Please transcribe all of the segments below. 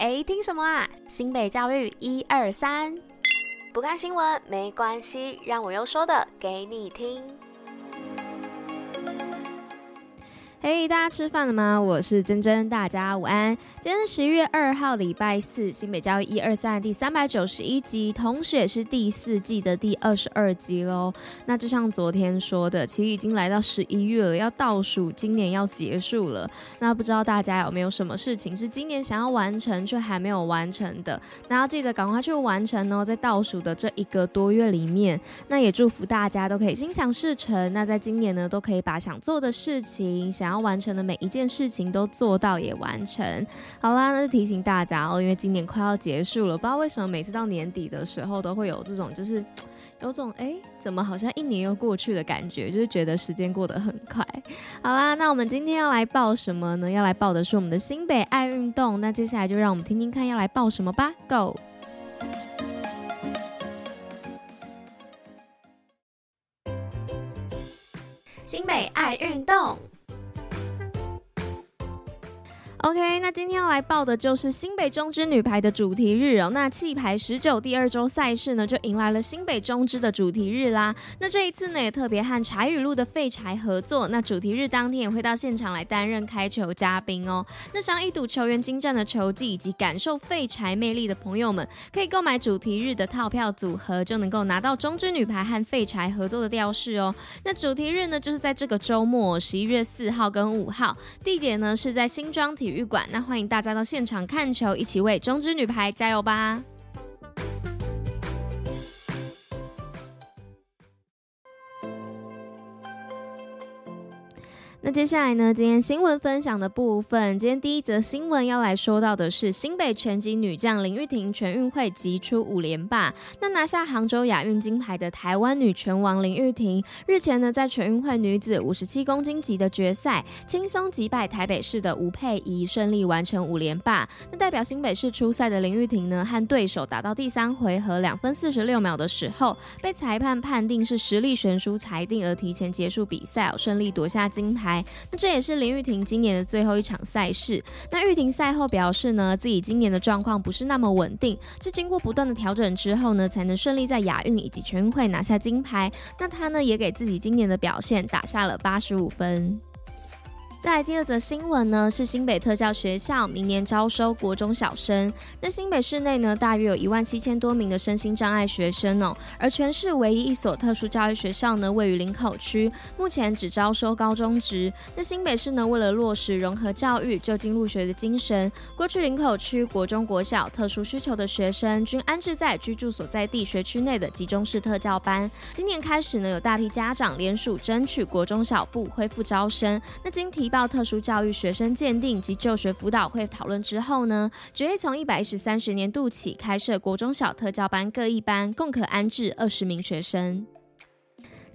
哎，听什么啊？新北教育一二三，不看新闻没关系，让我用说的给你听。嘿大家吃饭了吗？我是珍珍，大家午安。今天是十一月二号，礼拜四，新北教育一二三第三百九十一集，同时也是第四季的第二十二集喽。那就像昨天说的，其实已经来到十一月了，要倒数今年要结束了。那不知道大家有没有什么事情是今年想要完成却还没有完成的？那要记得赶快去完成哦，在倒数的这一个多月里面。那也祝福大家都可以心想事成。那在今年呢，都可以把想做的事情想。然后完成的每一件事情都做到也完成，好啦，那就提醒大家哦，因为今年快要结束了，不知道为什么每次到年底的时候都会有这种，就是有种哎，怎么好像一年又过去的感觉，就是觉得时间过得很快。好啦，那我们今天要来报什么呢？要来报的是我们的新北爱运动。那接下来就让我们听听看要来报什么吧，Go！新北爱运动。OK，那今天要来报的就是新北中之女排的主题日哦。那弃排十九第二周赛事呢，就迎来了新北中之的主题日啦。那这一次呢，也特别和柴语路的废柴合作。那主题日当天也会到现场来担任开球嘉宾哦。那想一睹球员精湛的球技以及感受废柴魅力的朋友们，可以购买主题日的套票组合，就能够拿到中之女排和废柴合作的吊饰哦。那主题日呢，就是在这个周末，十一月四号跟五号，地点呢是在新庄体。育育馆，那欢迎大家到现场看球，一起为中之女排加油吧！接下来呢，今天新闻分享的部分，今天第一则新闻要来说到的是新北拳击女将林玉婷全运会击出五连霸。那拿下杭州亚运金牌的台湾女拳王林玉婷，日前呢在全运会女子五十七公斤级的决赛，轻松击败台北市的吴佩仪，顺利完成五连霸。那代表新北市出赛的林玉婷呢，和对手打到第三回合两分四十六秒的时候，被裁判判定是实力悬殊裁定而提前结束比赛，顺利夺下金牌。那这也是林玉婷今年的最后一场赛事。那玉婷赛后表示呢，自己今年的状况不是那么稳定，是经过不断的调整之后呢，才能顺利在亚运以及全运会拿下金牌。那她呢，也给自己今年的表现打下了八十五分。再来第二则新闻呢，是新北特教学校明年招收国中小生。那新北市内呢，大约有一万七千多名的身心障碍学生哦。而全市唯一一所特殊教育学校呢，位于林口区，目前只招收高中职。那新北市呢，为了落实融合教育、就近入学的精神，过去林口区国中国小特殊需求的学生均安置在居住所在地学区内的集中式特教班。今年开始呢，有大批家长联署争取国中小部恢复招生。那经提报特殊教育学生鉴定及就学辅导会讨论之后呢，决议从一百一十三学年度起开设国中小特教班各一班，共可安置二十名学生。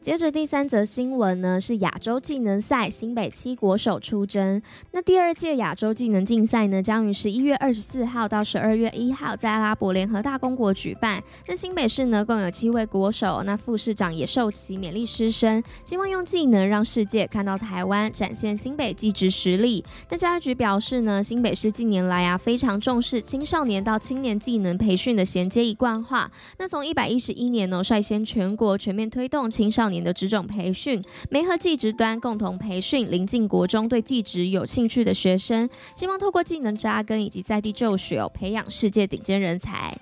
接着第三则新闻呢，是亚洲技能赛新北七国手出征。那第二届亚洲技能竞赛呢，将于十一月二十四号到十二月一号在阿拉伯联合大公国举办。那新北市呢，共有七位国手，那副市长也受其勉励师生，希望用技能让世界看到台湾，展现新北技职实力。那教育局表示呢，新北市近年来啊，非常重视青少年到青年技能培训的衔接一贯化。那从一百一十一年呢，率先全国全面推动青少年。的职种培训，媒和技职端共同培训临近国中对技职有兴趣的学生，希望透过技能扎根以及在地就学，培养世界顶尖人才。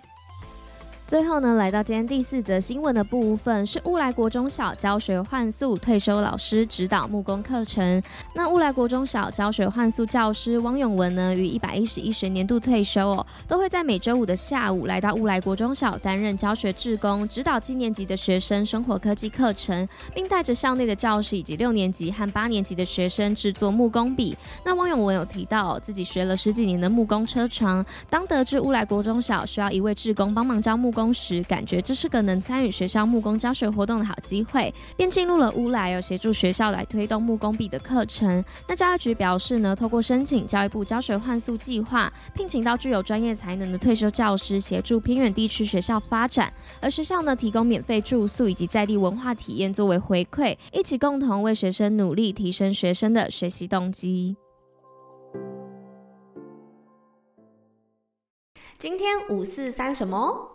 最后呢，来到今天第四则新闻的部分，是乌来国中小教学换宿退休老师指导木工课程。那乌来国中小教学换宿教师汪永文呢，于一百一十一学年度退休哦，都会在每周五的下午来到乌来国中小担任教学志工，指导七年级的学生生活科技课程，并带着校内的教师以及六年级和八年级的学生制作木工笔。那汪永文有提到，自己学了十几年的木工车床，当得知乌来国中小需要一位志工帮忙教木工时，感觉这是个能参与学校木工教学活动的好机会，便进入了乌来，要协助学校来推动木工笔的课程。那教育局表示呢，透过申请教育部教学换宿计划，聘请到具有专业才能的退休教师协助偏远地区学校发展，而学校呢提供免费住宿以及在地文化体验作为回馈，一起共同为学生努力，提升学生的学习动机。今天五四三什么？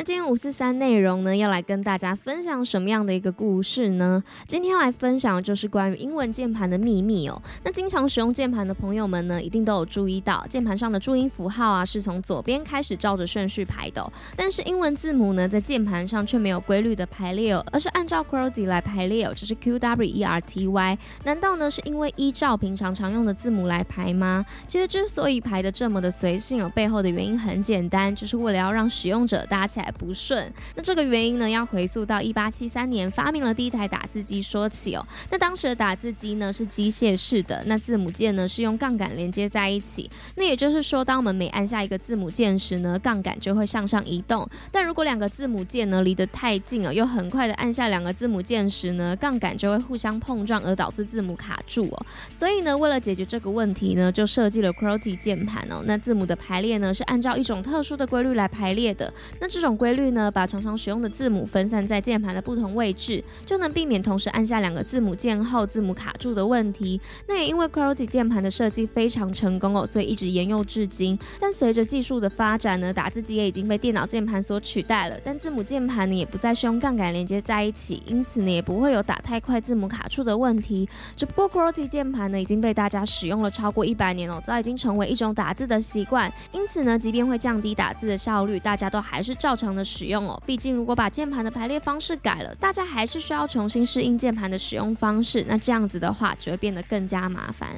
那今天五四三内容呢，要来跟大家分享什么样的一个故事呢？今天要来分享的就是关于英文键盘的秘密哦。那经常使用键盘的朋友们呢，一定都有注意到，键盘上的注音符号啊，是从左边开始照着顺序排的。但是英文字母呢，在键盘上却没有规律的排列哦，而是按照 QWERTY 来排列哦，就是 Q W E R T Y。难道呢，是因为依照平常常用的字母来排吗？其实之所以排的这么的随性哦，背后的原因很简单，就是为了要让使用者搭起来不顺，那这个原因呢，要回溯到一八七三年发明了第一台打字机说起哦。那当时的打字机呢是机械式的，那字母键呢是用杠杆连接在一起。那也就是说，当我们每按下一个字母键时呢，杠杆就会向上移动。但如果两个字母键呢离得太近哦，又很快的按下两个字母键时呢，杠杆就会互相碰撞，而导致字母卡住哦。所以呢，为了解决这个问题呢，就设计了 QWERTY 键盘哦。那字母的排列呢是按照一种特殊的规律来排列的。那这种规律呢，把常常使用的字母分散在键盘的不同位置，就能避免同时按下两个字母键后字母卡住的问题。那也因为 QWERTY 键盘的设计非常成功哦，所以一直沿用至今。但随着技术的发展呢，打字机也已经被电脑键盘所取代了。但字母键盘呢，也不再是用杠杆连接在一起，因此呢，也不会有打太快字母卡住的问题。只不过 QWERTY 键盘呢，已经被大家使用了超过一百年哦，早已经成为一种打字的习惯。因此呢，即便会降低打字的效率，大家都还是照常的使用哦，毕竟如果把键盘的排列方式改了，大家还是需要重新适应键盘的使用方式，那这样子的话只会变得更加麻烦。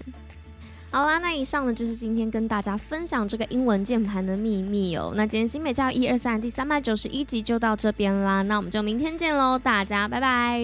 好啦，那以上呢就是今天跟大家分享这个英文键盘的秘密哦。那今天新美教一二三第三百九十一集就到这边啦，那我们就明天见喽，大家拜拜。